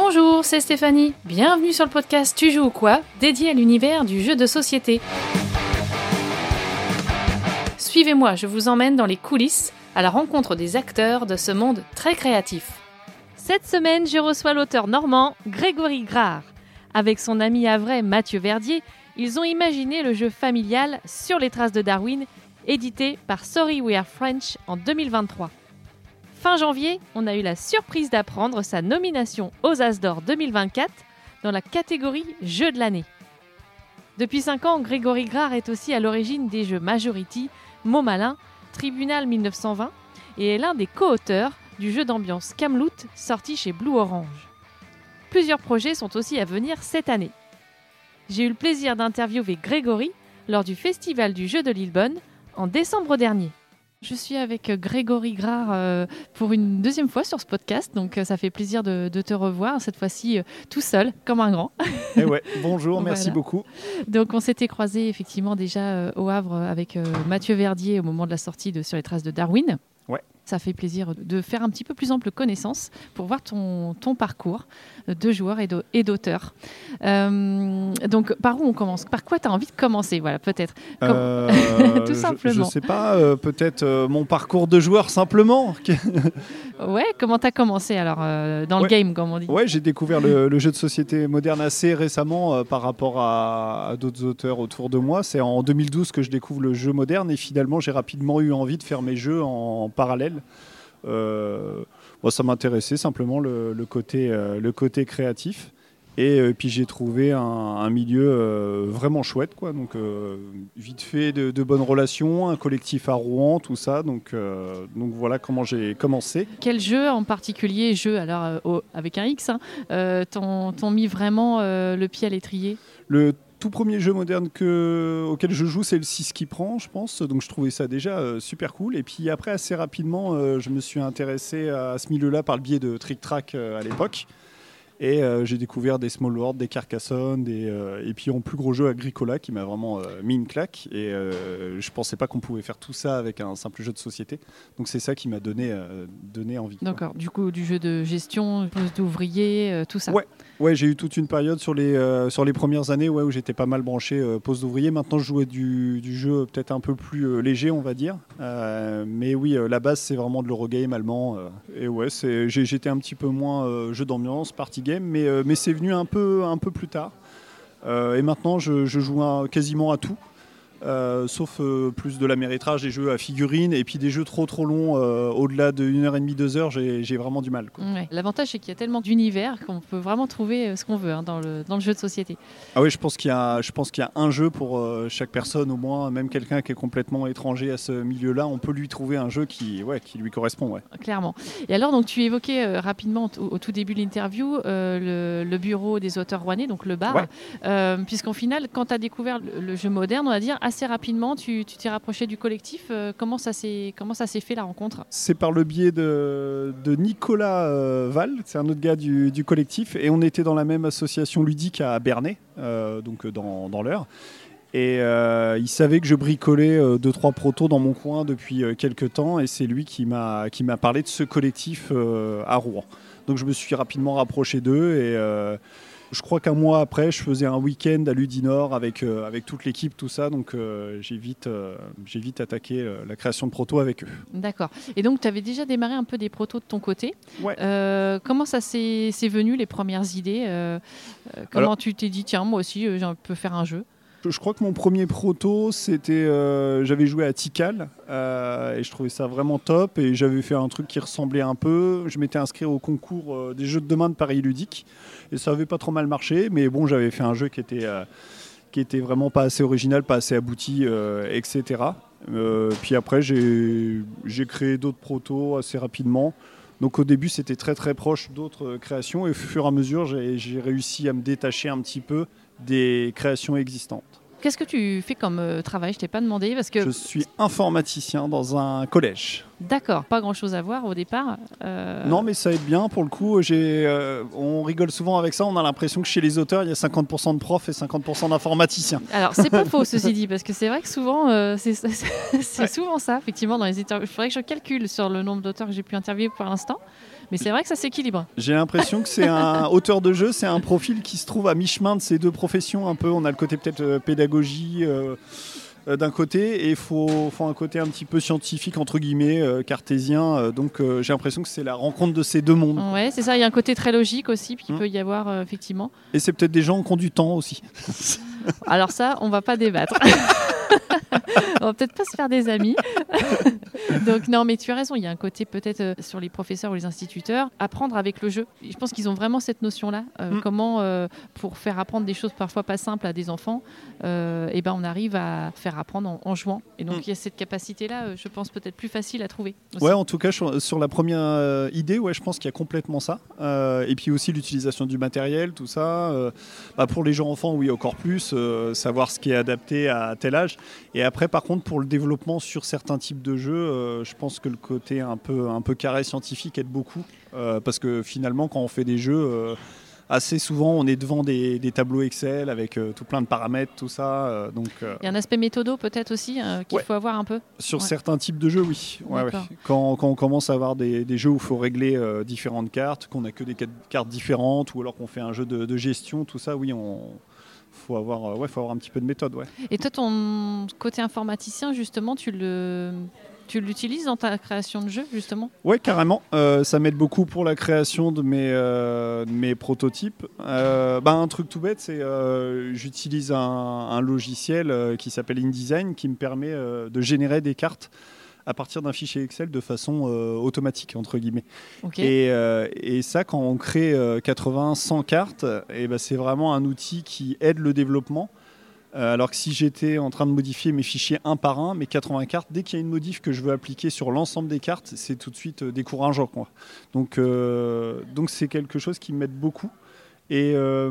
Bonjour, c'est Stéphanie. Bienvenue sur le podcast Tu joues ou quoi dédié à l'univers du jeu de société. Suivez-moi, je vous emmène dans les coulisses à la rencontre des acteurs de ce monde très créatif. Cette semaine, je reçois l'auteur normand Grégory Grard. Avec son ami havrais Mathieu Verdier, ils ont imaginé le jeu familial Sur les traces de Darwin, édité par Sorry We Are French en 2023. Fin janvier, on a eu la surprise d'apprendre sa nomination aux As d'Or 2024 dans la catégorie Jeu de l'année. Depuis 5 ans, Grégory Grard est aussi à l'origine des jeux Majority, Mot Malin, Tribunal 1920 et est l'un des co-auteurs du jeu d'ambiance Camelot sorti chez Blue Orange. Plusieurs projets sont aussi à venir cette année. J'ai eu le plaisir d'interviewer Grégory lors du Festival du jeu de Lillebonne en décembre dernier. Je suis avec Grégory Grard euh, pour une deuxième fois sur ce podcast, donc euh, ça fait plaisir de, te revoir, cette fois-ci euh, tout seul, comme un grand. Et eh ouais, bonjour, merci beaucoup. Donc on s'était croisé effectivement déjà au Havre avec Mathieu Verdier au moment de la sortie de Sur les traces de Darwin. Ouais. Ça fait plaisir de faire un petit peu plus ample connaissance pour voir ton, ton parcours de joueur et d'auteur. Euh, donc, par où on commence? Par quoi tu as envie de commencer? Voilà, peut-être. Euh, Tout simplement. Je ne sais pas, euh, peut-être mon parcours de joueur simplement. ouais, comment tu as commencé alors dans le game, comme on dit? Ouais, j'ai découvert le, jeu de société moderne assez récemment par rapport à, à d'autres auteurs autour de moi. C'est en 2012 que je découvre le jeu moderne et finalement j'ai rapidement eu envie de faire mes jeux en parallèle. Euh, moi, ça m'intéressait simplement le, côté, euh, le côté créatif. Et euh, puis j'ai trouvé un, milieu vraiment chouette, quoi. Donc vite fait de, bonnes relations, un collectif à Rouen, tout ça. Donc, donc voilà comment j'ai commencé. Quel jeu en particulier, jeu alors avec un X, hein, t'ont mis vraiment le pied à l'étrier? Le tout premier jeu moderne que, auquel je joue, c'est le 6 qui prend, je pense. Donc je trouvais ça déjà euh, super cool. Et puis après, assez rapidement, euh, je me suis intéressé à ce milieu-là par le biais de Trick Track euh, à l'époque. Et euh, j'ai découvert des Small World, des Carcassonne, des, euh, et puis en plus gros jeu Agricola qui m'a vraiment euh, mis une claque. Et je pensais pas qu'on pouvait faire tout ça avec un simple jeu de société. Donc c'est ça qui m'a donné, donné envie. D'accord. Du coup, du jeu de gestion, poste d'ouvrier, tout ça. Ouais. Ouais, j'ai eu toute une période sur les, sur les premières années ouais, où j'étais pas mal branché poste d'ouvrier. Maintenant, je jouais du, du jeu peut-être un peu plus léger, on va dire. mais oui, la base, c'est vraiment de l'Eurogame allemand. et ouais, j'étais un petit peu moins jeu d'ambiance, euh, mais c'est venu un peu, plus tard. Euh, et maintenant, je joue quasiment à tout. Euh, sauf euh, plus de la méritrage, des jeux à figurines et puis des jeux trop trop longs, euh, au-delà de 1h30, 2h, j'ai vraiment du mal. L'avantage c'est qu'il y a tellement d'univers qu'on peut vraiment trouver ce qu'on veut hein, dans, le, dans, le, jeu de société. Ah oui, je pense qu'il y, qu y, a un jeu pour chaque personne au moins, même quelqu'un qui est complètement étranger à ce milieu-là, on peut lui trouver un jeu qui, ouais, qui lui correspond. Ouais. Clairement. Et alors, donc, tu évoquais rapidement au, tout début de l'interview le, bureau des auteurs rouennais, donc le bar, puisqu'en final, quand tu as découvert le, le, jeu moderne, on va dire, assez rapidement, tu t'es rapproché du collectif. Euh, comment ça s'est fait la rencontre? C'est par le biais de, de Nicolas euh, Val, c'est un autre gars du, du, collectif, et on était dans la même association ludique à Bernay, euh, donc dans, dans l'heure. Et il savait que je bricolais deux trois protos dans mon coin depuis quelques temps, et c'est lui qui m'a qui m'a parlé de ce collectif à Rouen. Donc je me suis rapidement rapproché d'eux et je crois qu'un mois après, je faisais un week-end à Ludinor avec, euh, avec toute l'équipe, tout ça. Donc euh, j'ai vite, euh, j'ai vite attaqué la création de protos avec eux. D'accord. Et donc tu avais déjà démarré un peu des protos de ton côté. Ouais. comment ça s'est venu, les premières idées Comment tu t'es dit, tiens, moi aussi, je peux faire un jeu? Je crois que mon premier proto, c'était. Euh, j'avais joué à Tikal euh, et je trouvais ça vraiment top. Et j'avais fait un truc qui ressemblait un peu. Je m'étais inscrit au concours euh, des jeux de demain de Paris Ludique et ça avait pas trop mal marché. Mais bon, j'avais fait un jeu qui était, qui était vraiment pas assez original, pas assez abouti, etc. puis après, j'ai créé d'autres protos assez rapidement. Donc au début, c'était très très proche d'autres créations et au fur et à mesure, j'ai réussi à me détacher un petit peu des créations existantes. Qu'est-ce que tu fais comme euh, travail? Je t'ai pas demandé parce que je suis informaticien dans un collège. D'accord, pas grand-chose à voir au départ. Euh, non, mais ça aide bien pour le coup. Euh, on rigole souvent avec ça. On a l'impression que chez les auteurs, il y a 50% de profs et 50% d'informaticiens. Alors c'est pas faux ceci dit, parce que c'est vrai que souvent c'est souvent ça. Effectivement, dans les interviews, il faudrait que je calcule sur le nombre d'auteurs que j'ai pu interviewer pour l'instant. Mais c'est vrai que ça s'équilibre. J'ai l'impression que c'est un auteur de jeu, c'est un profil qui se trouve à mi-chemin de ces deux professions un peu. On a le côté peut-être euh, pédagogie. Euh, euh, d'un côté et il faut, faut, un côté un petit peu scientifique entre guillemets cartésien donc j'ai l'impression que c'est la rencontre de ces deux mondes ouais c'est ça il y a un côté très logique aussi qui mmh. peut y avoir effectivement et c'est peut-être des gens qui ont du temps aussi alors ça on va pas débattre on va peut-être pas se faire des amis. Donc non, mais tu as raison, il y a un côté peut-être euh, sur les professeurs ou les instituteurs, apprendre avec le jeu. Je pense qu'ils ont vraiment cette notion-là. Euh, mm. Comment, euh, pour faire apprendre des choses parfois pas simples à des enfants, et eh ben on arrive à faire apprendre en, jouant. Et donc mm. il y a cette capacité-là, je pense peut-être plus facile à trouver. Ouais, en tout cas sur, la première idée, ouais, je pense qu'il y a complètement ça. et puis aussi l'utilisation du matériel, tout ça. Bah, pour les gens enfants, oui, encore plus, savoir ce qui est adapté à tel âge. Et après, par contre, pour le développement sur certains types de jeux, euh, je pense que le côté un peu, un peu carré scientifique aide beaucoup. Euh, parce que finalement, quand on fait des jeux, euh, assez souvent, on est devant des, tableaux Excel avec tout plein de paramètres, tout ça. donc, Il y a un aspect méthodo peut-être aussi qu'il faut avoir un peu? Sur certains types de jeux, oui. Quand, quand, on commence à avoir des, jeux où il faut régler différentes cartes, qu'on n'a que des cartes différentes, ou alors qu'on fait un jeu de, de gestion, tout ça, oui, on faut avoir, euh, ouais, faut avoir un petit peu de méthode. Ouais. Et toi, ton côté informaticien, justement, tu le, tu l'utilises dans ta création de jeux, justement? Oui, carrément. Euh, ça m'aide beaucoup pour la création de mes, euh, mes prototypes. bah, un truc tout bête, c'est j'utilise un, un, logiciel qui s'appelle InDesign qui me permet de générer des cartes à partir d'un fichier Excel de façon euh, automatique, entre guillemets. Euh, et, ça, quand on crée 80, euh, 100 cartes, et eh ben, c'est vraiment un outil qui aide le développement. alors que si j'étais en train de modifier mes fichiers un par un, mes 80 cartes, dès qu'il y a une modif que je veux appliquer sur l'ensemble des cartes, c'est tout de suite décourageant. Quoi. Donc, donc c'est quelque chose qui m'aide beaucoup. Et, euh,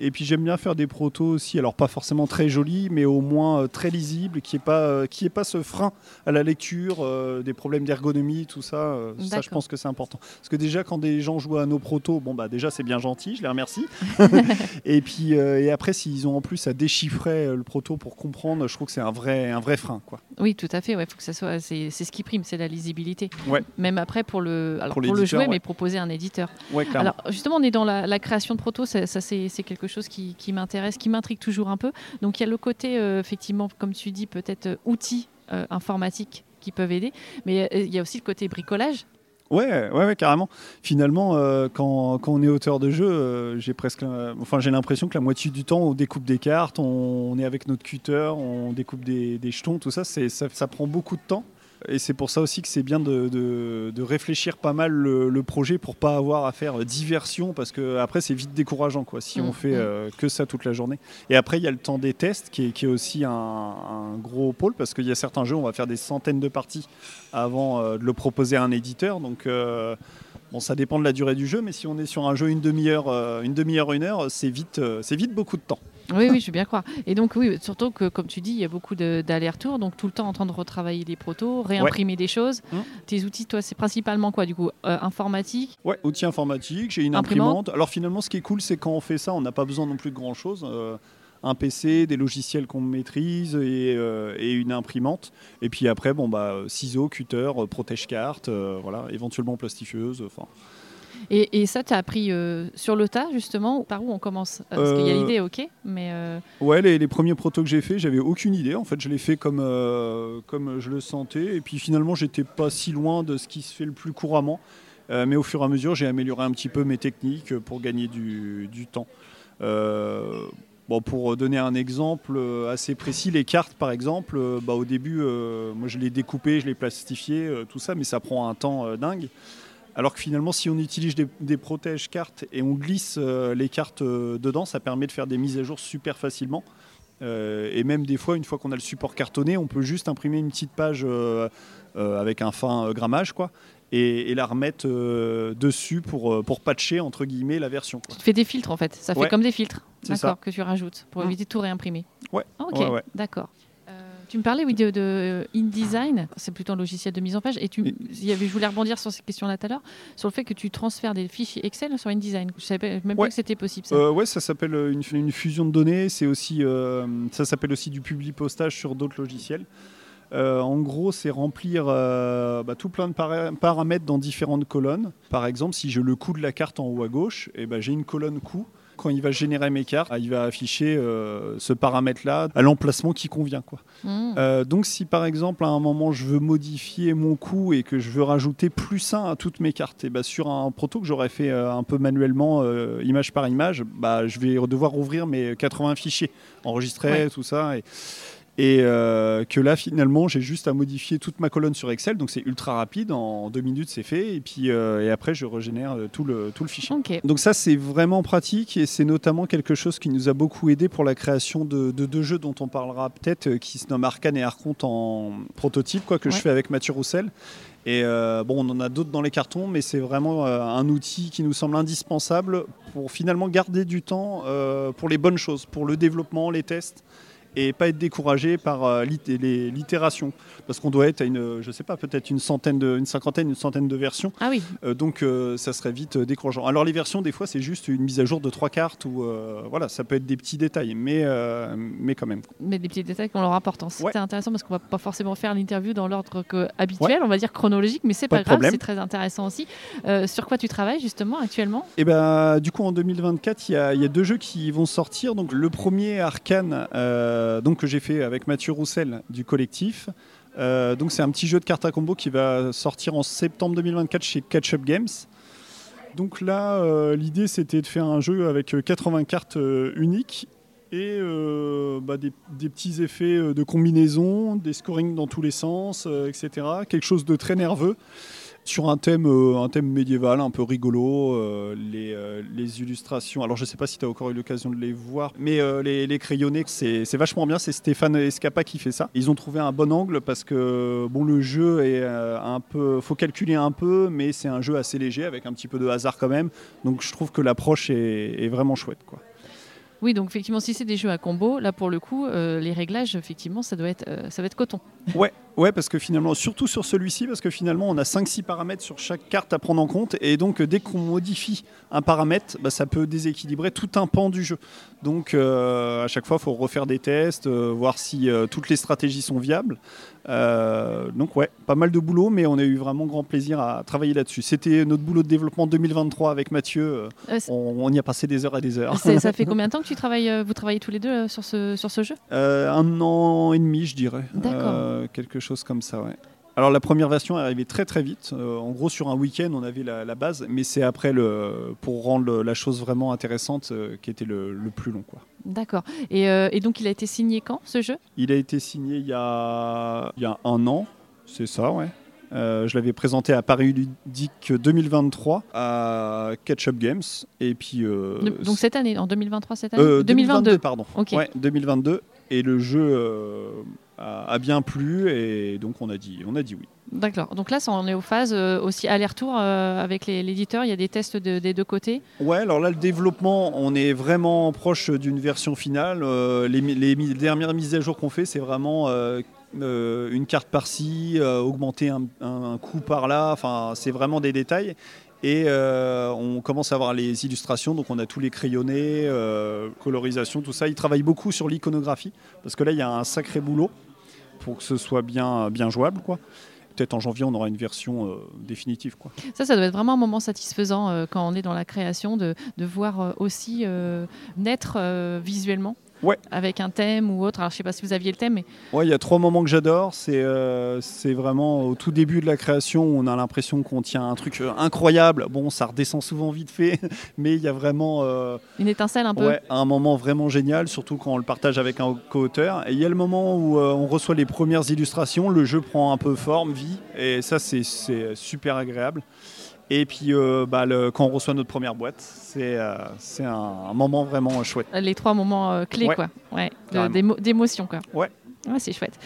et puis j'aime bien faire des protos aussi, alors pas forcément très jolis, mais au moins euh, très lisibles, qui ait, pas, qui ait pas ce frein à la lecture, euh, des problèmes d'ergonomie, tout ça. ça, je pense que c'est important. Parce que déjà, quand des gens jouent à nos protos, bon, bah déjà, c'est bien gentil, je les remercie. et puis et après, s'ils ont en plus à déchiffrer le proto pour comprendre, je trouve que c'est un vrai, un vrai frein. Quoi. Oui, tout à fait. Ouais, faut que ça soit, c'est, ce qui prime, c'est la lisibilité. Ouais. Même après, pour le, alors, pour, le jouer, mais proposer un éditeur. Ouais, alors, justement, on est dans la, la création de proto, ça, c'est quelque chose qui, m'intéresse, qui m'intrigue toujours un peu. Donc il y a le côté, euh, effectivement, comme tu dis, peut-être euh, outils euh, informatiques qui peuvent aider, mais il y a aussi le côté bricolage. Ouais, ouais, carrément. Finalement, quand, on est auteur de jeu, j'ai presque, enfin, j'ai l'impression que la moitié du temps, on découpe des cartes, on, est avec notre cutter, on découpe des, jetons, tout ça, ça, ça prend beaucoup de temps. Et c'est pour ça aussi que c'est bien de, réfléchir pas mal le, projet pour pas avoir à faire diversion parce que après c'est vite décourageant quoi si on mm, fait mm. Euh, que ça toute la journée. Et après il y a le temps des tests qui est, aussi un, gros pôle parce qu'il y a certains jeux on va faire des centaines de parties avant euh, de le proposer à un éditeur donc euh, Bon, ça dépend de la durée du jeu, mais si on est sur un jeu une demi-heure, une demi-heure, une heure, c'est vite, c'est vite beaucoup de temps. Oui, oui, je veux bien croire. Et donc, oui, surtout que, comme tu dis, il y a beaucoup d'allers-retours, donc tout le temps en train de retravailler les protos, réimprimer des choses. Mmh. Tes outils, toi, c'est principalement quoi, du coup euh, Informatique? Ouais, outils informatiques, j'ai une imprimante? Alors, finalement, ce qui est cool, c'est quand on fait ça, on n'a pas besoin non plus de grand-chose. Euh, un PC, des logiciels qu'on maîtrise euh, et, une imprimante. Et puis après, bon, bah, ciseaux, cutter, protège-carte, voilà, éventuellement plastifieuse. Enfin. Et, ça, tu as appris euh, sur le tas, justement Par où on commence? Euh, Parce qu'il y a l'idée, ok, mais... Ouais, les, premiers protos que j'ai fait, j'avais aucune idée. En fait, je l'ai fait comme, comme je le sentais. Et puis finalement, j'étais pas si loin de ce qui se fait le plus couramment. mais au fur et à mesure, j'ai amélioré un petit peu mes techniques pour gagner du, du temps. Bon, pour donner un exemple assez précis, les cartes par exemple, bah, au début, moi je les découpais, je les plastifiais, tout ça, mais ça prend un temps dingue. Alors que finalement, si on utilise des, protèges cartes et on glisse euh, les cartes euh, dedans, ça permet de faire des mises à jour super facilement. Euh, et même des fois, une fois qu'on a le support cartonné, on peut juste imprimer une petite page avec un fin grammage, quoi, et, la remettre dessus pour, pour patcher entre guillemets la version. Tu fais des filtres en fait, ça fait comme des filtres, d'accord, que tu rajoutes pour mmh. éviter de tout réimprimer. Ouais. Ok, d'accord. Tu me parlais oui, de, InDesign, c'est plutôt un logiciel de mise en page. Et tu, y avait, je voulais rebondir sur ces questions-là tout à l'heure, sur le fait que tu transfères des fichiers Excel sur InDesign. Je ne savais même pas que c'était possible. Ça. Euh, ça s'appelle euh, une, fusion de données. C'est aussi, euh, ça s'appelle aussi du publi postage sur d'autres logiciels. en gros, c'est remplir bah, tout plein de paramètres dans différentes colonnes. Par exemple, si je le coup de la carte en haut à gauche, eh ben, j'ai une colonne coup quand il va générer mes cartes, il va afficher euh, ce paramètre-là à l'emplacement qui convient. Quoi. Hmm. Euh, donc si par exemple à un moment je veux modifier mon coût et que je veux rajouter plus 1 à toutes mes cartes, et bah, sur un proto que j'aurais fait euh, un peu manuellement, image par image, bah, je vais devoir ouvrir mes 80 fichiers, enregistrer tout ça. Et, et euh, que là, finalement, j'ai juste à modifier toute ma colonne sur Excel. Donc, c'est ultra rapide. En deux minutes, c'est fait. Et puis, euh, et après, je régénère euh, tout le, tout le fichier. Donc, ça, c'est vraiment pratique. Et c'est notamment quelque chose qui nous a beaucoup aidé pour la création de, deux jeux dont on parlera peut-être, qui se nomment Arcane et Arconte en prototype, quoi, que je fais avec Mathieu Roussel. Et bon, on en a d'autres dans les cartons, mais c'est vraiment un outil qui nous semble indispensable pour finalement garder du temps pour les bonnes choses, pour le développement, les tests et pas être découragé par euh, l'itération. Parce qu'on doit être à une, je sais pas, peut-être une centaine, de, une cinquantaine, une centaine de versions. Ah oui. Euh, donc euh, ça serait vite décourageant. Alors les versions, des fois, c'est juste une mise à jour de trois cartes ou voilà, ça peut être des petits détails, mais, mais quand même. Mais des petits détails qui ont leur importance. C'était intéressant parce qu'on va pas forcément faire l'interview dans l'ordre habituel, on va dire chronologique, mais c'est pas, pas grave, c'est très intéressant aussi. sur quoi tu travailles justement actuellement? Et eh ben, du coup, en 2024, il y, a, y, a deux jeux qui vont sortir. Donc le premier, Arcane. Euh, donc, que j'ai fait avec Mathieu Roussel du collectif. Euh, donc c'est un petit jeu de cartes à combo qui va sortir en septembre 2024 chez Catch Up Games. Donc là, euh, l'idée c'était de faire un jeu avec 80 cartes uniques et bah, des, des, petits effets de combinaison, des scorings dans tous les sens, etc. Quelque chose de très nerveux sur un thème, euh, un thème médiéval un peu rigolo. Euh, les, euh, les, illustrations, alors je ne sais pas si tu as encore eu l'occasion de les voir, mais les, les, crayonnés, c'est vachement bien. C'est Stéphane Escapa qui fait ça. Ils ont trouvé un bon angle parce que bon, le jeu est un peu. faut calculer un peu, mais c'est un jeu assez léger avec un petit peu de hasard quand même. Donc je trouve que l'approche est, est, vraiment chouette. Quoi. Oui, donc effectivement, si c'est des jeux à combo, là pour le coup, les réglages, effectivement, ça doit être, ça va être coton. Ouais, Ouais, parce que finalement, surtout sur celui-ci, parce que finalement, on a 5-6 paramètres sur chaque carte à prendre en compte. Et donc, dès qu'on modifie un paramètre, bah, ça peut déséquilibrer tout un pan du jeu. Donc, euh, à chaque fois, il faut refaire des tests, euh, voir si euh, toutes les stratégies sont viables. donc, ouais, pas mal de boulot, mais on a eu vraiment grand plaisir à travailler là-dessus. C'était notre boulot de développement 2023 avec Mathieu. On, y a passé des heures et des heures. Ça fait combien de temps que tu travailles, vous travaillez tous les deux sur ce, sur ce jeu? Un an et demi, je dirais. D'accord. quelque chose comme ça, ouais. Alors la première version est arrivée très très vite. Euh, en gros sur un week-end on avait la, base, mais c'est après le pour rendre la chose vraiment intéressante euh, qui était le, plus long quoi. D'accord. Et, euh, et, donc il a été signé quand ce jeu? Il a été signé il y a, il y a un an, c'est ça ouais. je l'avais présenté à Paris Ludique 2023 à Catch Up Games et puis donc cette année en 2023 cette année? 2022 pardon. Ouais, 2022 et le jeu a, bien plu et donc on a dit, on a dit oui. D'accord. Donc là, on est aux phases euh, aussi aller-retour euh, avec l'éditeur. Il y a des tests des deux côtés. Ouais. Alors là, le développement, on est vraiment proche d'une version finale. Euh, les, dernières mises à jour qu'on fait, c'est vraiment une carte par-ci, augmenter un, un, coup par-là. Enfin, c'est vraiment des détails. Et on commence à avoir les illustrations, donc on a tous les crayonnés, colorisation, tout ça. Ils travaillent beaucoup sur l'iconographie, parce que là, il y a un sacré boulot pour que ce soit bien, bien jouable. Quoi. Peut-être en janvier, on aura une version euh, définitive. Quoi. Ça, ça doit être vraiment un moment satisfaisant euh, quand on est dans la création de, de voir euh, aussi naître visuellement Ouais. Avec un thème ou autre. Alors, je ne sais pas si vous aviez le thème. Mais... Ouais, il y a trois moments que j'adore. C'est euh, vraiment au tout début de la création, on a l'impression qu'on tient un truc euh, incroyable. Bon, ça redescend souvent vite fait, mais il y a vraiment. Euh, Une étincelle un peu. Ouais, un moment vraiment génial, surtout quand on le partage avec un co-auteur. Et il y a le moment où on reçoit les premières illustrations, le jeu prend un peu forme, vie, et ça, c'est super agréable. Et puis, euh, bah, quand on reçoit notre première boîte, c'est euh, un, moment vraiment chouette. Les trois moments euh, clés, quoi. Ouais, d'émotion, quoi. Ouais. Ouais, c'est chouette.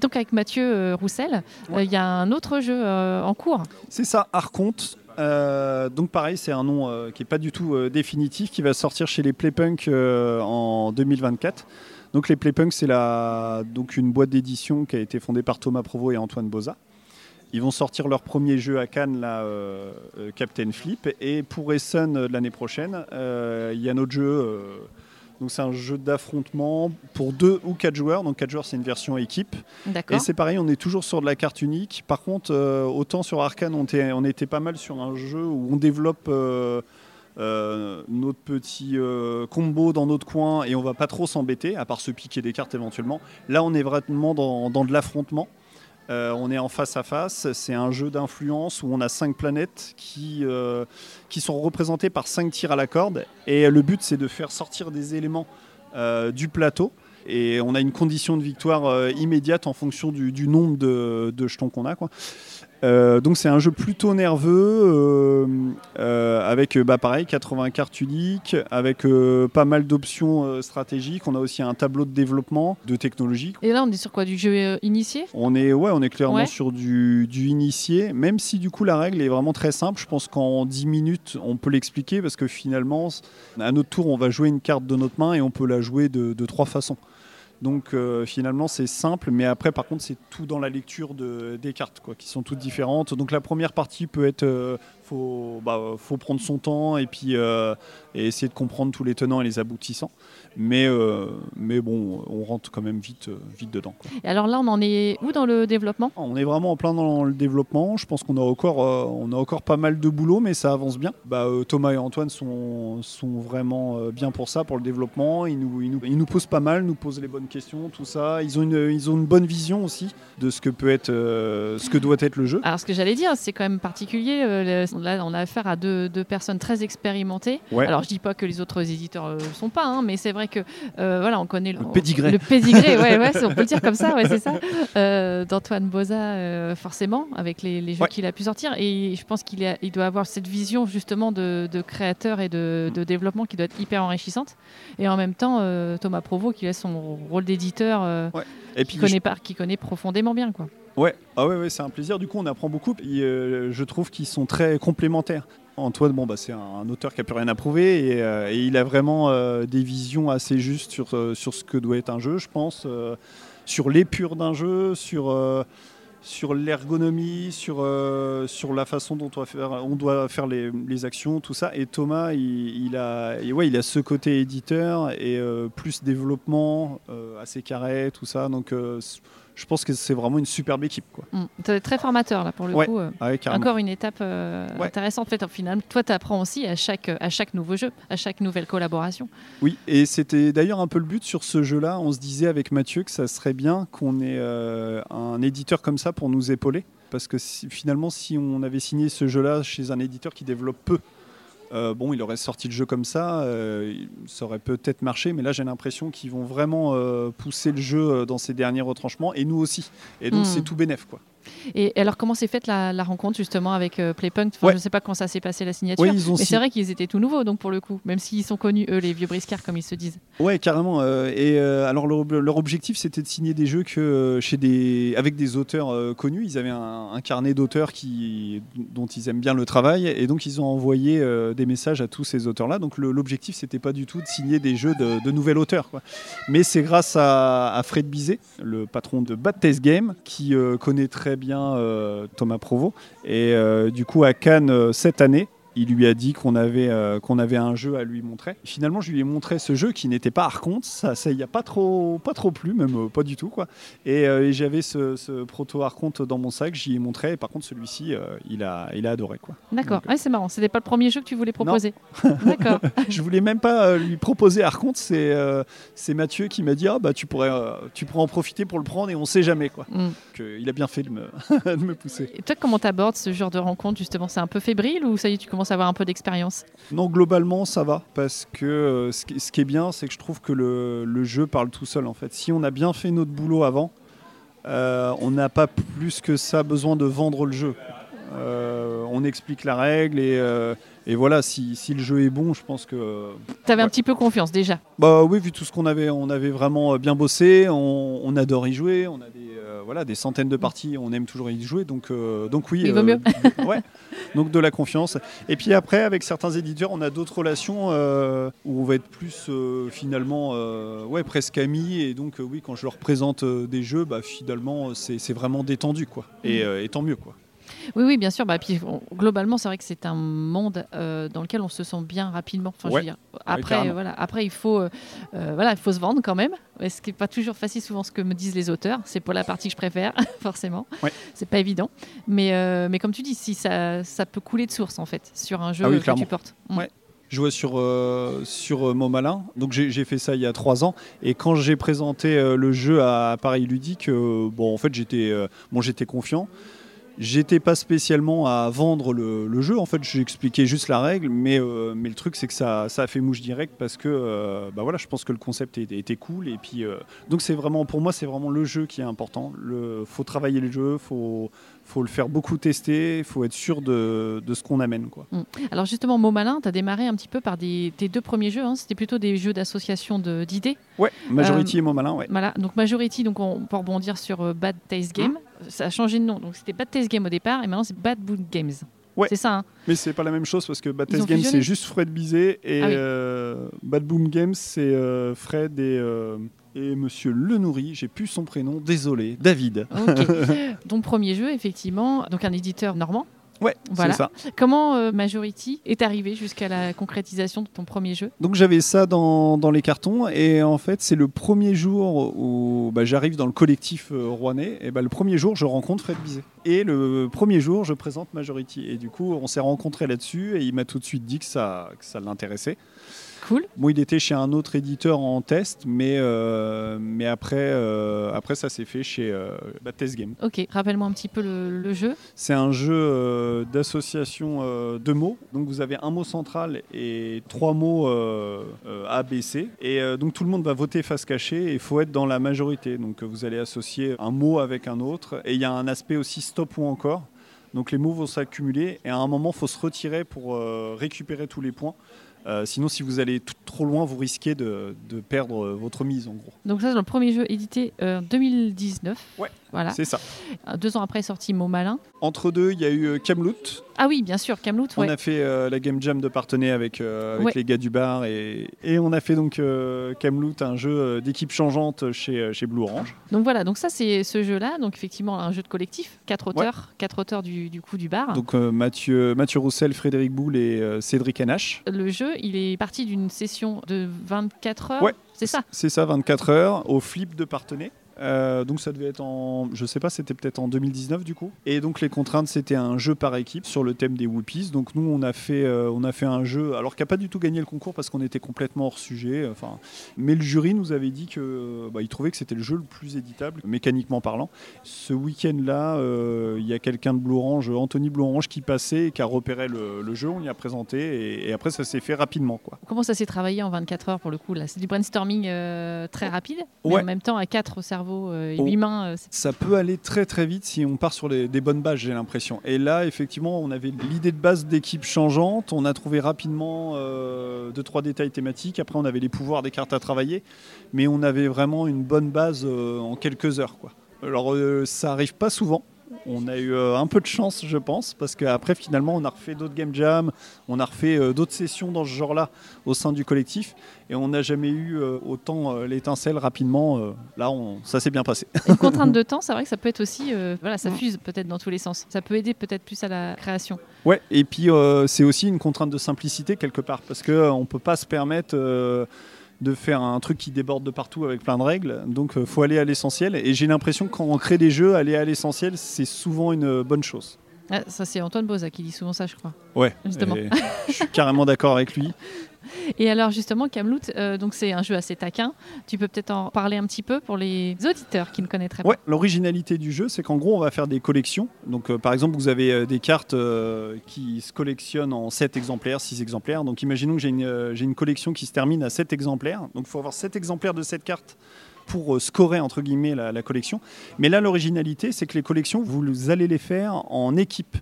donc avec Mathieu Roussel, il y a un autre jeu en cours. C'est ça, Arconte. donc pareil, c'est un nom qui n'est pas du tout définitif, qui va sortir chez les Playpunk en 2024. Donc les Playpunk, c'est donc une boîte d'édition qui a été fondée par Thomas Provost et Antoine Boza. Ils vont sortir leur premier jeu à Cannes, là, euh, euh, Captain Flip. Et pour Essen euh, l'année prochaine, il y a notre jeu Donc c'est un jeu d'affrontement pour deux ou quatre joueurs. Donc quatre joueurs, c'est une version équipe. Et c'est pareil, on est toujours sur de la carte unique. Par contre, autant sur Arkane, on, était- on était pas mal sur un jeu où on développe euh, notre petit euh, combo dans notre coin et on va pas trop s'embêter, à part se piquer des cartes éventuellement. Là, on est vraiment dans, dans de l'affrontement. Euh, on est en face à face. C'est un jeu d'influence où on a cinq planètes qui, euh, qui sont représentées par cinq tirs à la corde. Et le but, c'est de faire sortir des éléments euh, du plateau. Et on a une condition de victoire immédiate en fonction du, nombre de, jetons qu'on a. Euh, donc c'est un jeu plutôt nerveux, euh, euh, avec bah, pareil 80 cartes uniques, avec pas mal d'options stratégiques. On a aussi un tableau de développement de technologie. Et là, on est sur quoi? Du jeu initié? On est, ouais, on est clairement Ouais. sur du, du initié, même si du coup la règle est vraiment très simple. Je pense qu'en 10 minutes, on peut l'expliquer parce que finalement, à notre tour, on va jouer une carte de notre main et on peut la jouer de, de trois façons. Donc euh, finalement c'est simple, mais après par contre c'est tout dans la lecture de- des cartes quoi, qui sont toutes différentes. Donc la première partie peut être, euh, faut, bah, faut prendre son temps et puis euh, et essayer de comprendre tous les tenants et les aboutissants. Mais, euh, mais bon, on rentre quand même vite, vite dedans. quoi. Et alors là, on en est où dans le développement? On est vraiment en plein dans le développement. Je pense qu'on a encore, euh, on a encore pas mal de boulot, mais ça avance bien. Bah, Thomas et Antoine sont, sont vraiment bien pour ça, pour le développement. Ils nous, ils, nous, ils nous posent pas mal, nous posent les bonnes questions, tout ça. Ils ont une, ils ont une bonne vision aussi de ce que peut être, ce que doit être le jeu. Alors, ce que j'allais dire, c'est quand même particulier. Euh, le- là, on a affaire à deux, deux personnes très expérimentées. Ouais. Alors, je dis pas que les autres éditeurs ne le sont pas, hein, mais c'est vrai que euh, voilà, on connaît Le pédigré. Le pédigré, ouais, ouais, on peut le dire comme ça, ouais, c'est ça. Euh, D'Antoine Boza, euh, forcément, avec les, les jeux qu'il a pu sortir. Et je pense qu'il il doit avoir cette vision justement de, de créateur et de, de développement qui doit être hyper enrichissante. Et en même temps, euh, Thomas Provo, qui a son rôle d'éditeur, euh, qui, connaît qui connaît profondément bien. Quoi. Ouais, ah ouais, ouais, c'est un plaisir. Du coup, on apprend beaucoup. Et, euh, je trouve qu'ils sont très complémentaires. Antoine, bon, bah, c'est un, auteur qui a plus rien à prouver et, euh, il a vraiment euh, des visions assez justes sur, sur ce que doit être un jeu, je pense, sur l'épure d'un jeu, sur, sur l'ergonomie, sur, sur la façon dont on doit faire, on doit faire les, les actions, tout ça. Et Thomas, il, a, ouais, il a ce côté éditeur et plus développement, assez carré, tout ça. Donc, je pense que c'est vraiment une superbe équipe. Quoi. Mm. Être très formateur, là, pour le Ouais. coup. euh. Ah ouais, carrément. Encore une étape euh, Ouais. intéressante. En fait, au final, toi, tu apprends aussi à chaque, à chaque nouveau jeu, à chaque nouvelle collaboration. Oui, et c'était d'ailleurs un peu le but sur ce jeu-là. On se disait avec Mathieu que ça serait bien qu'on ait euh, un éditeur comme ça pour nous épauler. Parce que si- finalement, si on avait signé ce jeu-là chez un éditeur qui développe peu, euh, bon, il aurait sorti le jeu comme ça, euh, ça aurait peut-être marché, mais là j'ai l'impression qu'ils vont vraiment euh, pousser le jeu dans ses derniers retranchements, et nous aussi. Et donc Hmm. c'est tout bénef, quoi. Et alors, comment s'est faite la, la rencontre justement avec euh, Playpunk? Enfin, Ouais. Je ne sais pas quand ça s'est passé la signature. Ouais, mais si- c'est vrai qu'ils étaient tout nouveaux, donc pour le coup, même s'ils sont connus, eux, les vieux briscards, comme ils se disent. Ouais, carrément. euh, et euh, alors leur, leur objectif, c'était de signer des jeux que chez des, avec des auteurs connus. Ils avaient un, un carnet d'auteurs qui, dont ils aiment bien le travail, et donc ils ont envoyé des messages à tous ces auteurs-là. Donc le- l'objectif, c'était pas du tout de signer des jeux de, de nouvel auteur, quoi. Mais c'est grâce à, à Fred Bizet, le patron de Bad Taste Game, qui connaît très bien euh, Thomas Provo. Et euh, du coup, à Cannes euh, cette année. Il lui a dit qu'on avait, euh, qu'on avait un jeu à lui montrer. Finalement, je lui ai montré ce jeu qui n'était pas Arconte. Ça, ça y a pas trop, pas trop plu, même euh, pas du tout quoi. Et, euh, et j'avais ce, ce proto Arconte dans mon sac. J'y ai montré. Et par contre, celui-ci, il a, il a adoré quoi. D'accord. Ouais, c'est marrant. C'était pas le premier jeu que tu voulais proposer. D'accord. je voulais même pas lui proposer Arconte. C'est, c'est Mathieu qui m'a dit ah bah tu pourrais, tu pourrais en profiter pour le prendre et on sait jamais quoi. Mm. Il a bien fait de me, de me pousser. Et toi, comment t'abordes ce genre de rencontre justement? C'est un peu fébrile ou ça y est, tu commences à avoir un peu d'expérience Non, globalement, ça va. Parce que euh, ce, qui, est bien, c'est que je trouve que le, le jeu parle tout seul. En fait, si on a bien fait notre boulot avant, euh, on n'a pas plus que ça besoin de vendre le jeu. Euh, on explique la règle et, euh, et voilà. Si, si le jeu est bon, je pense que T'avais un petit peu confiance déjà. bah oui, vu tout ce qu'on avait, on avait vraiment bien bossé. On, on adore y jouer. On a des voilà des centaines de parties. On aime toujours y jouer. Donc euh, donc oui. Il vaut mieux. ouais. Donc de la confiance. Et puis après, avec certains éditeurs, on a d'autres relations euh, où on va être plus euh, finalement euh, ouais presque amis. Et donc euh, oui, quand je leur présente euh, des jeux, bah finalement c'est c'est vraiment détendu quoi. Et, euh, et tant mieux quoi. Oui, oui, bien sûr. Bah, puis, on- globalement, c'est vrai que c'est un monde euh, dans lequel on se sent bien rapidement. Enfin, je veux Ouais. dire, après, voilà, après, il faut, euh, euh, voilà, il faut se vendre quand même. Ce qui n'est pas toujours facile, souvent, ce que me disent les auteurs. C'est pour la partie que je préfère, forcément. Ouais. C'est pas évident. Mais, euh, mais comme tu dis, si ça, ça peut couler de source, en fait, sur un jeu Ah oui, que tu portes. Mm. Je jouais sur, euh, sur euh, Montmalin, donc j'ai fait ça il y a trois ans. Et quand j'ai présenté euh, le jeu à Paris Ludique, bon, en fait, j'étais bon, j'étais confiant. J'étais pas spécialement à vendre le, le jeu, en fait, j'expliquais juste la règle, mais, euh, le truc, c'est que ça, a fait mouche direct parce que euh, bah voilà, je pense que le concept était, cool. Et puis, euh, donc, c'est vraiment, pour moi, c'est vraiment le jeu qui est important. Il faut travailler le jeu, faut, faut le faire beaucoup tester, il faut être sûr de, de ce qu'on amène. Quoi. Alors justement, Mot Malin, tu as démarré un petit peu par des, tes deux premiers jeux. hein. C'était plutôt des jeux d'association de- d'idées. Ouais, Majority et Montmalin, ouais. Voilà, donc Majority, donc on peut rebondir sur euh, Bad Taste Game. Ça a changé de nom. Donc c'était Bad Taste Game au départ et maintenant c'est Bad Boot Games. Ouais. C'est ça. hein. Mais c'est pas la même chose parce que Bad Games fusionné c'est juste Fred Bizet et Ah oui. euh, Bad Boom Games c'est euh, Fred et, euh, et Monsieur Lenourry. J'ai plus son prénom, désolé, David. Ton premier jeu, effectivement, donc un éditeur normand. Ouais, Voilà. c'est ça. Comment euh, Majority est arrivé jusqu'à la concrétisation de ton premier jeu? Donc j'avais ça dans, dans les cartons et en fait c'est le premier jour où bah, j'arrive dans le collectif euh, rouennais et bah, le premier jour je rencontre Fred Bizet et le premier jour je présente Majority et du coup on s'est rencontrés là-dessus et il m'a tout de suite dit que ça, que ça l'intéressait. Cool. Bon, il était chez un autre éditeur en test, mais, euh, mais après, euh, après, ça s'est fait chez euh, Test Game. Ok, rappelle-moi un petit peu le, le jeu. C'est un jeu euh, d'association euh, de mots. Donc, vous avez un mot central et trois mots euh, euh, A, B, C. Et euh, donc, tout le monde va voter face cachée et il faut être dans la majorité. Donc, euh, vous allez associer un mot avec un autre. Et il y a un aspect aussi stop ou encore. Donc, les mots vont s'accumuler et à un moment, il faut se retirer pour euh, récupérer tous les points. Euh, sinon, si vous allez tout- trop loin, vous risquez de, de perdre euh, votre mise, en gros. Donc ça, c'est le premier jeu édité euh, en 2019. Ouais. Voilà. C'est ça. Euh, Deux ans après est sorti Mot Malin. Entre deux, il y a eu euh, Camelot. Ah oui, bien sûr, Camelot. On Ouais. a fait euh, la Game Jam de Partenay avec, euh, avec Ouais. les gars du bar et, et on a fait donc euh, un jeu euh, d'équipe changeante chez, euh, chez Blue Orange. Donc voilà, donc ça c'est ce jeu-là, donc effectivement un jeu de collectif, quatre auteurs, quatre auteurs du, du coup du bar. Donc euh, Mathieu, Mathieu Roussel, Frédéric Boule et euh, Cédric Anache. le jeu, il est parti d'une session de 24 heures. Ouais. C'est ça? C'est ça, 24 heures au flip de Partenay. Euh, donc ça devait être en, je sais pas, c'était peut-être en 2019 du coup. Et donc les contraintes c'était un jeu par équipe sur le thème des Whoopies. Donc nous on a fait, euh, on a fait un jeu, alors qui a pas du tout gagné le concours parce qu'on était complètement hors sujet. Enfin, mais le jury nous avait dit que, bah, il trouvait que c'était le jeu le plus éditable mécaniquement parlant. Ce week-end-là, euh, il y a quelqu'un de Blue Orange, Anthony Blue Orange, qui passait et qui a repéré le, le jeu. On y a présenté et, et après ça s'est fait rapidement quoi. Comment ça s'est travaillé en 24 heures pour le coup là? C'est du brainstorming euh, très rapide, mais Ouais. en même temps à quatre cerveaux euh, et Oh. euh, Ça peut aller très très vite si on part sur les- des bonnes bases, j'ai l'impression. Et là, effectivement, on avait l'idée de base d'équipe changeante. On a trouvé rapidement euh, deux trois détails thématiques. Après, on avait les pouvoirs des cartes à travailler, mais on avait vraiment une bonne base euh, en quelques heures. Quoi. Alors, euh, ça arrive pas souvent. On a eu euh, un peu de chance, je pense, parce qu'après, finalement, on a refait d'autres game jams, on a refait euh, d'autres sessions dans ce genre-là au sein du collectif, et on n'a jamais eu euh, autant l'étincelle rapidement. là, on- ça s'est bien passé. Une contrainte de temps, c'est vrai que ça peut être aussi, euh, voilà, ça fuse peut-être dans tous les sens. Ça peut aider peut-être plus à la création. Ouais, et puis euh, c'est aussi une contrainte de simplicité quelque part, parce qu'on ne peut pas se permettre euh, de faire un truc qui déborde de partout avec plein de règles, donc il faut aller à l'essentiel. Et j'ai l'impression que quand on crée des jeux, aller à l'essentiel, c'est souvent une bonne chose. Ah, ça c'est Antoine Boza qui dit souvent ça, je crois. Ouais, Justement. je suis carrément d'accord avec lui. Et alors justement, Camelot, euh, donc c'est un jeu assez taquin. Tu peux peut-être en parler un petit peu pour les auditeurs qui ne connaîtraient pas. Ouais, l'originalité du jeu, c'est qu'en gros, on va faire des collections. Donc, euh, par exemple, vous avez euh, des cartes qui se collectionnent en 7 exemplaires, 6 exemplaires. Donc, imaginons que j'ai une, j'ai une collection qui se termine à 7 exemplaires. Donc, il faut avoir 7 exemplaires de cette carte pour euh, scorer, entre guillemets, la, collection. Mais là, l'originalité, c'est que les collections, vous allez les faire en équipe.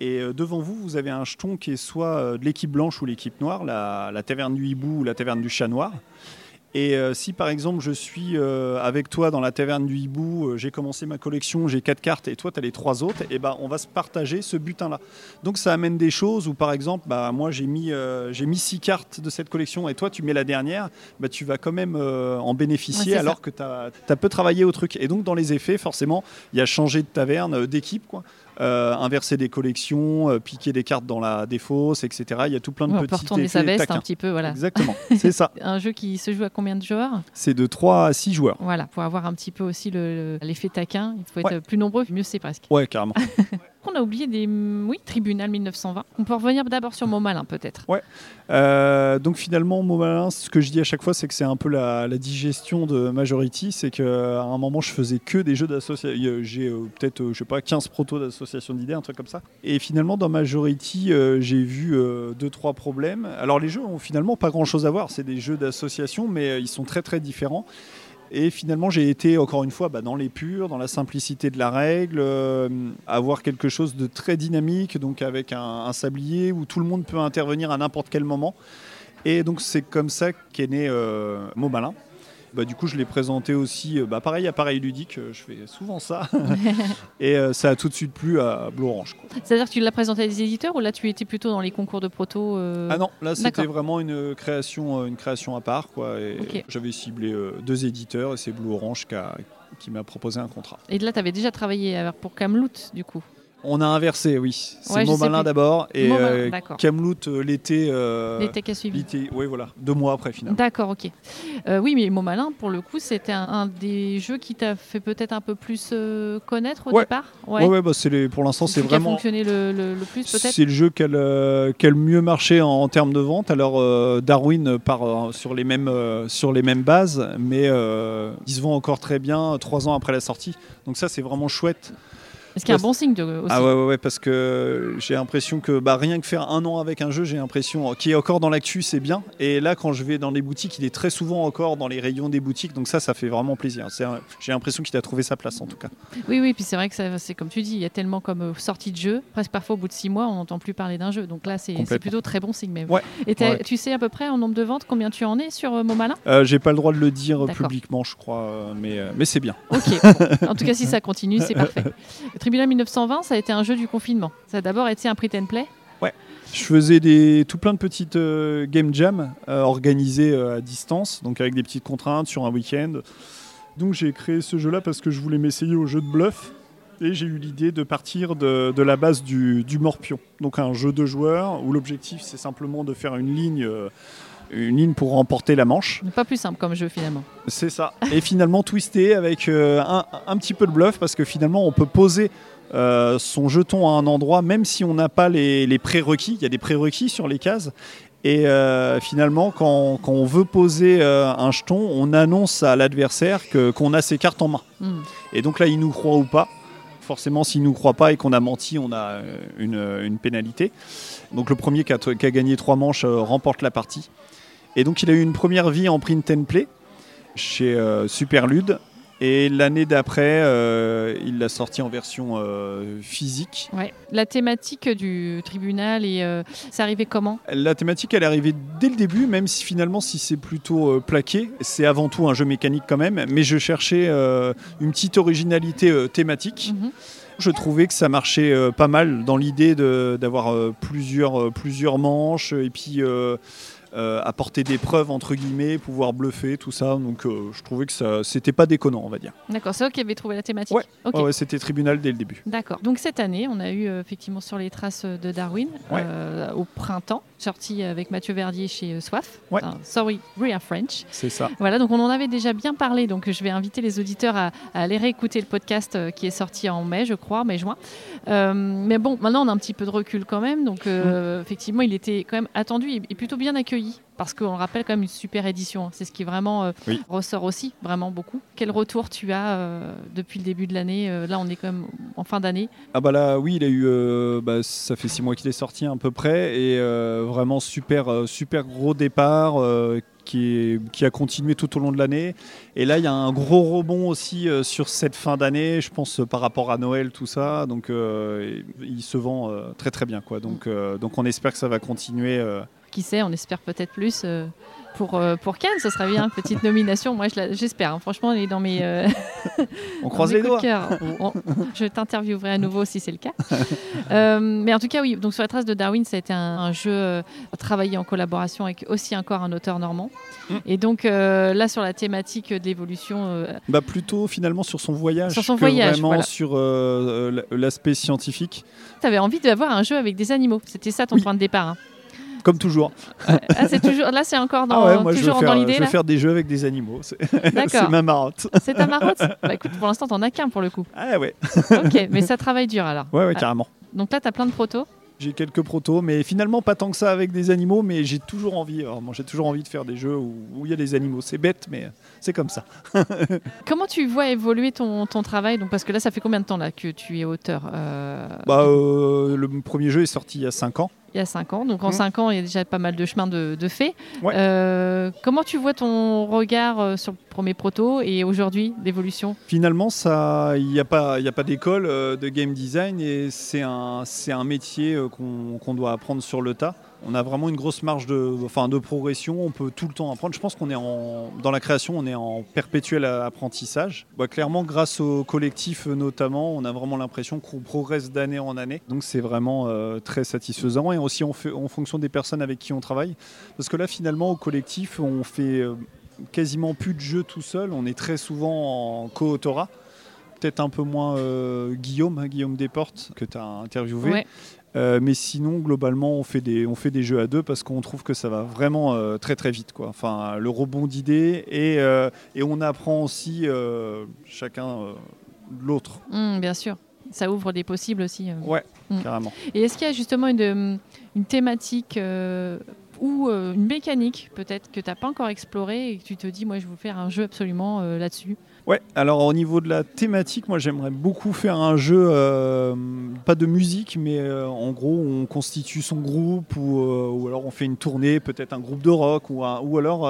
Et euh, devant vous, vous avez un jeton qui est soit euh, de l'équipe blanche ou l'équipe noire, la, la taverne du hibou ou la taverne du chat noir. Et euh, si par exemple je suis euh, avec toi dans la taverne du hibou, euh, j'ai commencé ma collection, j'ai quatre cartes et toi tu as les trois autres, et ben on va se partager ce butin-là. Donc ça amène des choses où par exemple, bah, moi j'ai mis, j'ai mis six cartes de cette collection et toi tu mets la dernière, bah, tu vas quand même en Ouais, bénéficier ça. alors que tu as, peu travaillé au truc. Et donc dans les effets, forcément, il y a changé de taverne, d'équipe. quoi. Euh, inverser des collections, euh, piquer des cartes dans la défausse, etc. Il y a tout plein de on peut petits retourner sa veste taquins. un petit peu, voilà. Exactement, c'est ça. Un jeu qui se joue à combien de joueurs? C'est de 3 à 6 joueurs. Voilà, pour avoir un petit peu aussi le- l'effet taquin, il faut être Ouais. plus nombreux, mieux c'est presque. Ouais, carrément. On a oublié des oui, tribunal 1920. On peut revenir d'abord sur Montmalin peut-être. Euh, donc finalement, mot malin, ce que je dis à chaque fois, c'est que c'est un peu la, digestion de Majority. C'est qu'à un moment, je faisais que des jeux d'association. J'ai euh, peut-être, euh, je sais pas, 15 protos d'association d'idées, un truc comme ça. Et finalement, dans Majority, j'ai vu deux, trois problèmes. Alors les jeux ont finalement pas grand-chose à voir. C'est des jeux d'association, mais ils sont très très différents. Et finalement, j'ai été encore une fois bah, dans les purs, dans la simplicité de la règle, euh, avoir quelque chose de très dynamique, donc avec un, sablier où tout le monde peut intervenir à n'importe quel moment. Et donc c'est comme ça qu'est né euh, Malin. Bah, du coup, je l'ai présenté aussi, euh, bah, pareil, à Pareil Ludique, euh, je fais souvent ça. et euh, ça a tout de suite plu à Blue Orange. C'est-à-dire que tu l'as présenté à des éditeurs ou là tu étais plutôt dans les concours de proto euh, Ah non, là c'était vraiment une création, une création à part. Quoi. J'avais ciblé euh, deux éditeurs et c'est Blue Orange qui, m'a proposé un contrat. Et là tu avais déjà travaillé pour Camelot du coup. On a inversé, oui. C'est Ouais, je Mot sais Malin plus. d'abord et Mot Malin, euh. Camelot euh, l'été. euh, L'été qui a suivi. oui, voilà, deux mois après finalement. D'accord, ok. Euh, oui, mais Montmalin, pour le coup, c'était un, un des jeux qui t'a fait peut-être un peu plus connaître au Ouais. départ? Ouais, ouais, bah, c'est les- pour l'instant, c'est Celui qui a vraiment. fonctionné le, le- le plus peut-être? C'est le jeu qui a le, qui a le mieux marché en, en termes de vente. Alors Darwin part sur, les mêmes, sur les mêmes bases, mais euh, il se vend encore très bien trois ans après la sortie. Donc ça, c'est vraiment chouette. Ce qui est un bon signe de, aussi. Ah ouais, ouais, ouais, parce que j'ai l'impression que bah, rien que faire un an avec un jeu, j'ai l'impression qui est encore dans l'actu, c'est bien. Et là, quand je vais dans les boutiques, il est très souvent encore dans les rayons des boutiques. Donc ça, ça fait vraiment plaisir. J'ai l'impression qu'il a trouvé sa place en tout cas. Oui, oui, puis c'est vrai que c'est comme tu dis, il y a tellement comme euh, sortie de jeu, presque parfois au bout de six mois, on n'entend plus parler d'un jeu. Donc là, c'est plutôt très bon signe même. Ouais, Et ouais. tu sais à peu près en nombre de ventes combien tu en es sur euh, Montmalin? Euh, j'ai pas le droit de le dire D'accord. publiquement, je crois, euh, mais, euh, mais c'est bien. Ok. bon. En tout cas, si ça continue, c'est parfait. Tribunal 1920, ça a été un jeu du confinement. Ça a d'abord été un print and play. Je faisais tout plein de petites euh, game jam euh, organisées euh, à distance, donc avec des petites contraintes sur un week-end. Donc j'ai créé ce jeu-là parce que je voulais m'essayer au jeu de bluff. Et j'ai eu l'idée de partir de, la base du, du morpion. Donc un jeu de joueurs où l'objectif c'est simplement de faire une ligne, une ligne pour remporter la manche. Pas plus simple comme jeu finalement. C'est ça. Et finalement twisté avec euh, un, un petit peu de bluff parce que finalement on peut poser euh, son jeton à un endroit même si on n'a pas les, les prérequis. Il y a des prérequis sur les cases. Et euh, finalement, quand, quand on veut poser euh, un jeton, on annonce à l'adversaire que- qu'on a ses cartes en main. Hmm. Et donc là, il nous croit ou pas. Forcément, s'il nous croit pas et qu'on a menti, on a une, une pénalité. Donc le premier qui a, qui a gagné trois manches euh, remporte la partie. Et donc il a eu une première vie en print and play chez euh, Superlude. Et l'année d'après, euh, il l'a sorti en version euh, physique. Ouais. La thématique du tribunal, et euh, c'est arrivé comment? La thématique, elle est arrivée dès le début, même si finalement, si c'est plutôt plaqué, c'est avant tout un jeu mécanique quand même. Mais je cherchais une petite originalité thématique. Mhm. Je trouvais que ça marchait pas mal dans l'idée de- d'avoir plusieurs, plusieurs manches et puis euh, apporter des preuves entre guillemets, pouvoir bluffer, tout ça. Donc euh, je trouvais que ça c'était pas déconnant, on va dire. D'accord, c'est eux qui avaient trouvé la thématique Ouais. Ok. Ouais, ouais, c'était tribunal dès le début. D'accord. Donc cette année, on a eu euh, effectivement sur les traces de Darwin Ouais. au printemps, sorti avec Mathieu Verdier chez Soif. Ouais. Euh, sorry, we are French. C'est ça. Voilà, donc on en avait déjà bien parlé, donc je vais inviter les auditeurs à, à aller réécouter le podcast qui est sorti en mai, je crois, mai-juin. Mais bon, maintenant on a un petit peu de recul quand même, donc euh, effectivement il était quand même attendu et plutôt bien accueilli, parce qu'on le rappelle quand même une super édition, hein. c'est ce qui vraiment euh, Oui. ressort aussi, vraiment beaucoup. Quel retour tu as euh, depuis le début de l'année Euh, Là on est quand même en fin d'année. Ah bah là oui il a eu bah, ça fait six mois qu'il est sorti à peu près et vraiment super super gros départ qui, est- qui a continué tout au long de l'année et là il y a un gros rebond aussi euh, sur cette fin d'année je pense euh, par rapport à Noël tout ça donc euh, il se vend très très bien quoi donc, euh, donc on espère que ça va continuer Qui sait, on espère peut-être plus euh, pour, euh, pour Cannes, ce serait bien, petite nomination. Moi, j'espère. Hein. Franchement, elle est dans mes. Euh, on croise les doigts. je t'interviewerai à nouveau si c'est le cas. Euh, mais en tout cas, oui. Donc, sur la trace de Darwin, ça a été un, jeu travaillé en collaboration avec aussi encore un auteur normand. Mm. Et donc, là, sur la thématique de l'évolution. Bah, plutôt finalement sur son voyage. Sur son voyage. Vraiment sur l'aspect scientifique. Tu avais envie d'avoir un jeu avec des animaux. C'était ça ton point de départ. Hein. Comme toujours. Ah, c'est toujours. Là, c'est encore dans, ah toujours dans l'idée. Je vais faire des jeux avec des animaux. C'est ma marotte. C'est ta marotte? Bah, écoute, pour l'instant, t'en as qu'un pour le coup. Ah ouais. ok, mais ça travaille dur alors. Ouais, ouais, carrément. Donc là, tu as plein de protos? J'ai quelques protos, mais finalement pas tant que ça avec des animaux, mais j'ai toujours envie, j'ai toujours envie de faire des jeux où, il y a des animaux. C'est bête, mais c'est comme ça. Comment tu vois évoluer ton, ton travail? Donc, Parce que là, ça fait combien de temps là, que tu es auteur euh, bah, euh, Le premier jeu est sorti il y a 5 ans il y a 5 ans. Donc en 5 mmh. ans, il y a déjà pas mal de chemin de, de fait. Euh, comment tu vois ton regard euh, sur le premier proto et aujourd'hui, l'évolution? Finalement, il n'y a pas, a pas d'école euh, de game design et c'est un, un métier qu'on doit apprendre sur le tas on a vraiment une grosse marge de, enfin, de progression. On peut tout le temps apprendre. Je pense qu'on est en, dans la création, on est en perpétuel apprentissage. Bah, clairement, grâce au collectif notamment, on a vraiment l'impression qu'on progresse d'année en année. Donc c'est vraiment euh, très satisfaisant. Et aussi en, fonction des personnes avec qui on travaille. Parce que là, finalement, au collectif, on fait euh, quasiment plus de jeux tout seul. On est très souvent en co-autorat peut-être un peu moins euh, Guillaume, hein, Guillaume Desportes, que tu as interviewé. Euh, mais sinon, globalement, on fait, des, on fait des jeux à deux parce qu'on trouve que ça va vraiment euh, très très vite. Quoi. Enfin, le rebond d'idées et, euh, et, on apprend aussi chacun l'autre. Mmh, bien sûr, ça ouvre des possibles aussi. Ouais, mmh. carrément. Et est-ce qu'il y a justement une, une thématique ou une mécanique peut-être que tu n'as pas encore explorée et que tu te dis, moi je veux faire un jeu absolument là-dessus? Ouais, alors au niveau de la thématique, moi j'aimerais beaucoup faire un jeu, euh, pas de musique, mais euh, en gros on constitue son groupe ou, euh, ou, alors on fait une tournée, peut-être un groupe de rock ou, ou alors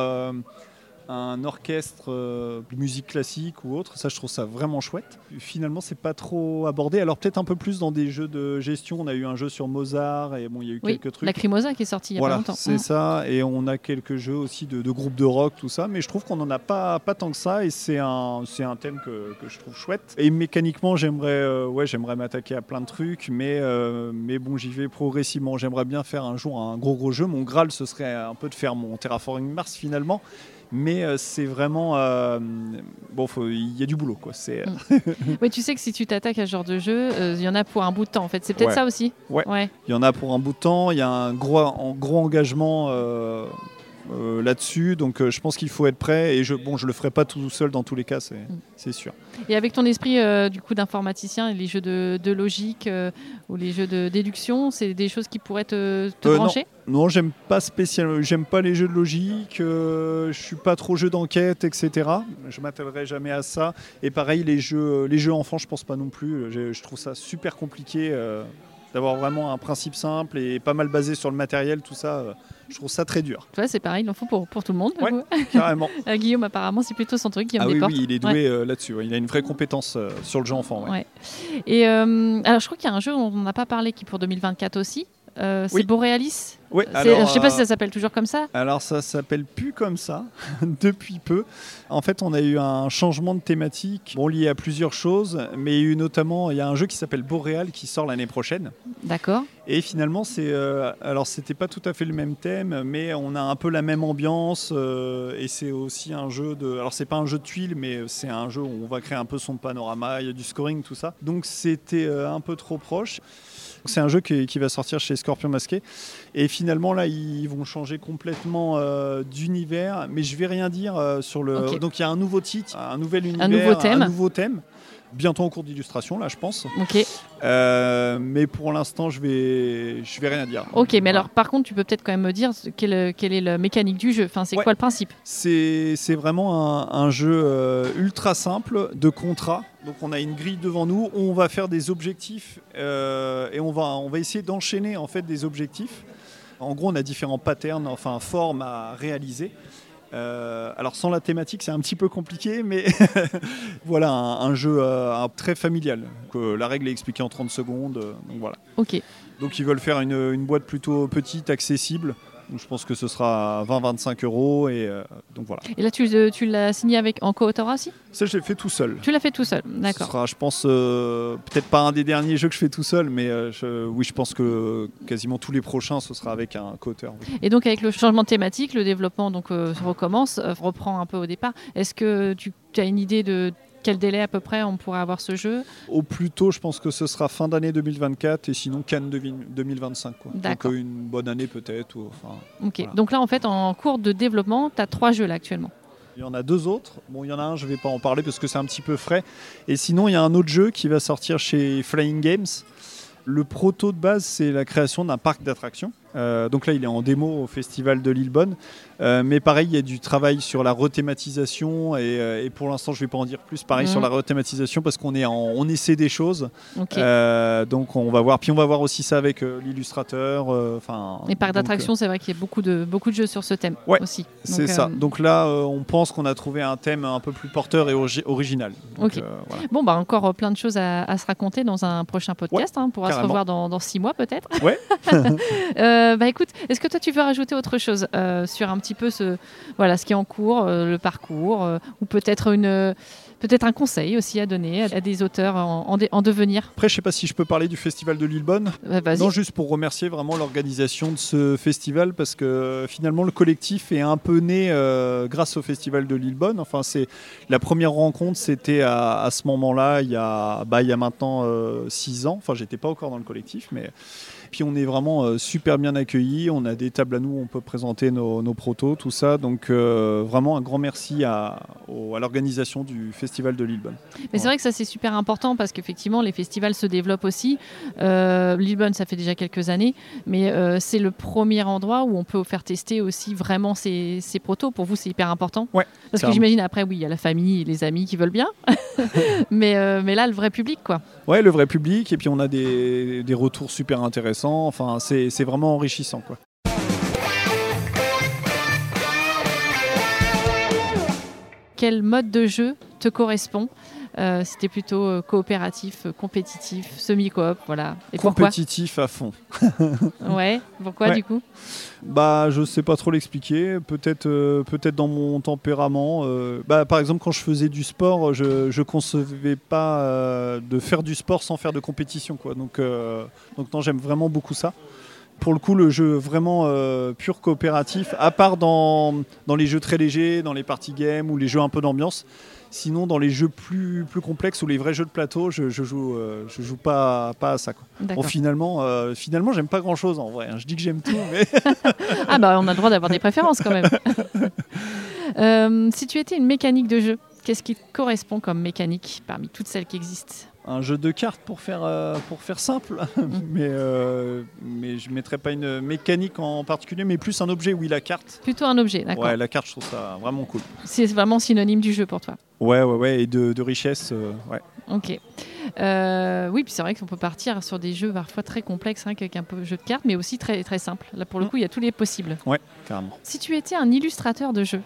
un orchestre euh, de musique classique ou autre. Ça, je trouve ça vraiment chouette. Finalement, c'est pas trop abordé. Alors peut-être un peu plus dans des jeux de gestion. On a eu un jeu sur Mozart et bon, il y a eu quelques trucs. Lacrimosa qui est sorti il y a voilà, pas longtemps. C'est mm. ça. Et on a quelques jeux aussi de, de, groupes de rock, tout ça. Mais je trouve qu'on n'en a pas, pas tant que ça. Et c'est un, c'est un thème que, que, je trouve chouette. Et mécaniquement, j'aimerais, euh, ouais, j'aimerais m'attaquer à plein de trucs. Mais, euh, mais bon, j'y vais progressivement. J'aimerais bien faire un jour un gros gros jeu. Mon Graal, ce serait un peu de faire mon Terraforming Mars finalement mais euh, c'est vraiment euh, bon il y a du boulot quoi. Mm. oui tu sais que si tu t'attaques à ce genre de jeu euh, il y en a pour un bout de temps en fait. C'est peut-être ça aussi? Ouais. Il y en a pour un bout de temps il y a un gros un gros engagement euh, là-dessus. Donc euh, je pense qu'il faut être prêt. Et je, bon, je le ferai pas tout seul dans tous les cas, c'est mm. sûr. Et avec ton esprit euh, du coup d'informaticien, les jeux de, logique ou les jeux de déduction, c'est des choses qui pourraient te, brancher? Non, j'aime pas spécialement. J'aime pas les jeux de logique. je suis pas trop jeu d'enquête, etc. Je m'attellerai jamais à ça. Et pareil, les jeux, les jeux enfants, je pense pas non plus. Je, je trouve ça super compliqué d'avoir vraiment un principe simple et pas mal basé sur le matériel, tout ça, euh, je trouve ça très dur. Tu c'est pareil, il en faut pour, pour tout le monde. Ouais, carrément. Euh, Guillaume, apparemment, c'est plutôt son truc, qui ah oui, oui, il est doué euh, là-dessus. Il a une vraie compétence sur le jeu enfant. Et alors, je crois qu'il y a un jeu dont on n'a pas parlé qui pour 2024 aussi. C'est Borealis oui, je ne sais pas si ça s'appelle toujours comme ça. Alors ça s'appelle plus comme ça depuis peu. En fait, on a eu un changement de thématique, bon lié à plusieurs choses, mais il y a eu notamment il y a un jeu qui s'appelle Boréal qui sort l'année prochaine. D'accord. Et finalement, c'est euh, alors c'était pas tout à fait le même thème, mais on a un peu la même ambiance euh, et c'est aussi un jeu de alors c'est pas un jeu de tuiles, mais c'est un jeu où on va créer un peu son panorama, il y a du scoring tout ça. Donc c'était euh, un peu trop proche. C'est un jeu qui, va sortir chez Scorpion Masqué. Et finalement, là, ils vont changer complètement euh, d'univers. Mais je vais rien dire euh, sur le. Donc, il y a un nouveau titre, un nouvel univers, un nouveau thème. Un nouveau thème bientôt en cours d'illustration, là, je pense. Ok. Euh, mais pour l'instant, je vais, je vais rien dire. Ok, mais alors, par contre, tu peux peut-être quand même me dire quelle, quelle est la mécanique du jeu. Enfin, c'est quoi le principe? C'est vraiment un, jeu euh, ultra simple de contrat. Donc, on a une grille devant nous. On va faire des objectifs euh, et on va, on va essayer d'enchaîner en fait des objectifs. En gros, on a différents patterns, enfin formes à réaliser. Euh, alors sans la thématique, c'est un petit peu compliqué, mais voilà, un, jeu euh, très familial. Que la règle est expliquée en 30 secondes. Euh, donc voilà. Ok. Donc ils veulent faire une, boîte plutôt petite, accessible. Je pense que ce sera 20-25 euros. Et euh, donc voilà. Et là, tu, euh, tu l'as signé avec en co-auteur aussi? Ça, je l'ai fait tout seul. Tu l'as fait tout seul, Ce d'accord. sera, je pense, euh, peut-être pas un des derniers jeux que je fais tout seul, mais euh, je- oui, je pense que quasiment tous les prochains, ce sera avec un co-auteur. oui. Et donc, avec le changement de thématique, le développement donc, recommence, reprend un peu au départ. Est-ce que tu as une idée de quel délai à peu près on pourrait avoir ce jeu Au plus tôt, je pense que ce sera fin d'année 2024 et sinon Cannes 2025. Quoi. Donc euh, une bonne année peut-être. ou- Enfin, Ok. Voilà. Donc là, en fait, en cours de développement, tu as trois jeux là actuellement. Il y en a deux autres. Bon, il y en a un, je ne vais pas en parler parce que c'est un petit peu frais. Et sinon, il y a un autre jeu qui va sortir chez Flying Games. Le proto de base, c'est la création d'un parc d'attractions. Euh, donc là, il est en démo au festival de Lillebonne. Euh, mais pareil, il y a du travail sur la rethématisation. Et, euh, et pour l'instant, je ne vais pas en dire plus. Pareil Mhm. sur la rethématisation parce qu'on est en, on essaie des choses. Donc on va voir. Puis on va voir aussi ça avec l'illustrateur. Enfin. Et parc donc, d'attractions, c'est vrai qu'il y a beaucoup de, beaucoup de jeux sur ce thème Ouais, aussi. C'est ça. Donc là, on pense qu'on a trouvé un thème un peu plus porteur et original. Donc, Ok. voilà. Bon, bah encore plein de choses à, à se raconter dans un prochain podcast. hein. on pourra se revoir dans, dans six mois peut-être. Ouais. Euh, bah écoute, est-ce que toi tu veux rajouter autre chose euh, sur un petit peu ce, voilà, ce qui est en cours, euh, le parcours, ou peut-être une, peut-être un conseil aussi à donner à, des auteurs en, en devenir? Après, je sais pas si je peux parler du festival de Lillebonne. Bah. Non, juste pour remercier vraiment l'organisation de ce festival parce que finalement le collectif est un peu né euh, grâce au festival de Lillebonne. Enfin, c'est la première rencontre, c'était à, à ce moment-là, il y a, bah, il y a maintenant euh, six ans. Enfin, j'étais pas encore dans le collectif, mais puis on est vraiment euh, super bien accueillis. On a des tables à nous, où on peut présenter nos, nos protos, tout ça. Donc euh, vraiment un grand merci à, l'organisation du festival de Lillebonne. Mais c'est vrai que ça c'est super important parce qu'effectivement les festivals se développent aussi. Euh, Lillebonne ça fait déjà quelques années, mais c'est le premier endroit où on peut faire tester aussi vraiment ces, ces protos. Pour vous c'est hyper important. Ouais, Parce que j'imagine après oui il y a la famille et les amis qui veulent bien, mais, mais là le vrai public quoi. Ouais, le vrai public, et puis on a des, des retours super intéressants. Enfin, c'est vraiment enrichissant, quoi. Quel mode de jeu te correspond? Euh, C'était plutôt euh, coopératif, euh, compétitif, semi-coop, voilà. Et pourquoi Compétitif à fond. Ouais, pourquoi Ouais. du coup? Bah, je sais pas trop l'expliquer. Peut-être, peut-être dans mon tempérament. bah, par exemple, quand je faisais du sport, je, je concevais pas de faire du sport sans faire de compétition, quoi. Donc, donc non, j'aime vraiment beaucoup ça. Pour le coup, le jeu vraiment euh, pur coopératif, à part dans, dans les jeux très légers, dans les party games ou les jeux un peu d'ambiance. Sinon, dans les jeux plus, plus complexes ou les vrais jeux de plateau, je, je joue, euh, je joue pas, pas à ça. Quoi. Bon, finalement, euh, finalement, j'aime pas grand chose en vrai. hein. Je dis que j'aime tout, mais Ah bah on a le droit d'avoir des préférences quand même. Euh, si tu étais une mécanique de jeu, qu'est-ce qui te correspond comme mécanique parmi toutes celles qui existent? Un jeu de cartes pour faire, euh, pour faire simple. mais, euh, mais je mettrais pas une mécanique en particulier, mais plus un objet. Oui, la carte. Plutôt un objet, d'accord. Ouais, la carte, je trouve ça vraiment cool. C'est vraiment synonyme du jeu pour toi. Ouais, ouais, ouais, et de, de richesse. euh, ouais. Ok. Oui, puis c'est vrai qu'on peut partir sur des jeux parfois très complexes, hein, avec un peu jeu de cartes, mais aussi très, très simple. Là, pour le Mm. coup, il y a tous les possibles. Ouais, carrément. Si tu étais un illustrateur de jeu,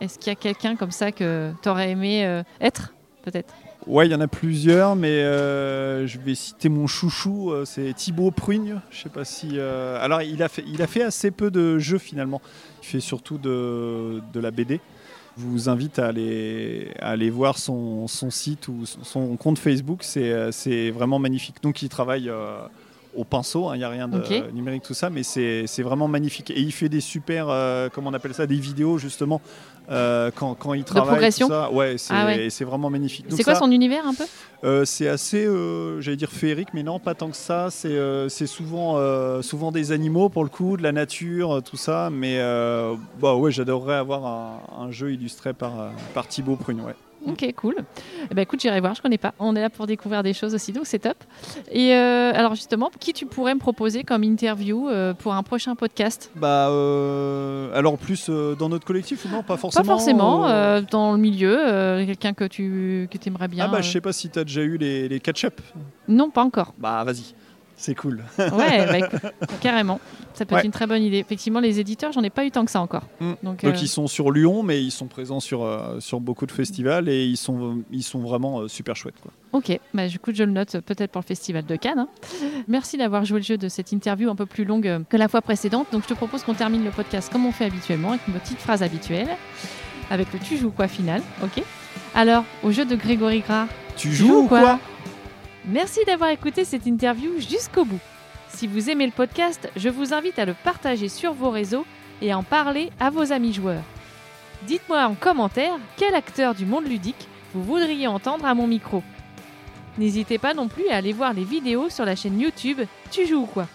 est-ce qu'il y a quelqu'un comme ça que tu aurais aimé être Peut-être? Ouais, il y en a plusieurs, mais euh, je vais citer mon chouchou, euh, c'est Thibaut Prugne. Je sais pas si. euh, Alors, il a, fait, assez peu de jeux finalement. Il fait surtout de, la BD. Je vous invite à aller, voir son, site ou son, compte Facebook. C'est vraiment magnifique. Donc, il travaille au pinceau. hein, Il n'y a rien de numérique, tout ça, mais c'est vraiment magnifique. Et il fait des super, euh, comment on appelle ça, des vidéos justement. euh, quand, quand il travaille, tout progression ça. ouais, c'est Ah ouais. c'est vraiment magnifique. C'est quoi ça- son univers un peu? euh, c'est assez, j'allais dire féerique, mais non, pas tant que ça. C'est souvent, souvent des animaux pour le coup, de la nature, tout ça. Mais bah ouais, j'adorerais avoir un, un jeu illustré par, par Thibaut Prune. Ouais. Ok, cool. Eh ben, écoute, j'irai voir, je connais pas. On est là pour découvrir des choses aussi, donc c'est top. Et euh, alors justement, qui tu pourrais me proposer comme interview euh, pour un prochain podcast? Bah, euh, alors plus dans notre collectif ou non? Pas forcément. Pas forcément, dans le milieu, quelqu'un que tu que aimerais bien. Ah bah, je sais pas si tu as déjà eu les, les catch-up. Non, pas encore. Bah, vas-y. C'est cool. Ouais, bah, écoute, carrément. Ça peut Ouais. être une très bonne idée. Effectivement, les éditeurs, j'en ai pas eu tant que ça encore. Mm. Donc, Donc euh, ils sont sur Lyon, mais ils sont présents sur, euh, sur beaucoup de festivals et ils sont, ils sont vraiment euh, super chouettes. Quoi. Ok, bah, du coup, je le note peut-être pour le festival de Cannes. hein. Merci d'avoir joué le jeu de cette interview un peu plus longue que la fois précédente. Donc, je te propose qu'on termine le podcast comme on fait habituellement, avec une petite phrase habituelle, avec le tu joues quoi final. Ok Alors, au jeu de Grégory Gras, Tu tu joues ou quoi? Merci d'avoir écouté cette interview jusqu'au bout. Si vous aimez le podcast, je vous invite à le partager sur vos réseaux et à en parler à vos amis joueurs. Dites-moi en commentaire quel acteur du monde ludique vous voudriez entendre à mon micro. N'hésitez pas non plus à aller voir les vidéos sur la chaîne YouTube Tu joues ou quoi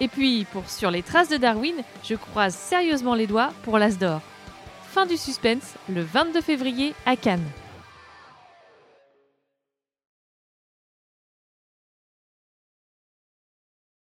Et puis, pour Sur les traces de Darwin, je croise sérieusement les doigts pour l'As d'or. Fin du suspense, le 22 février à Cannes.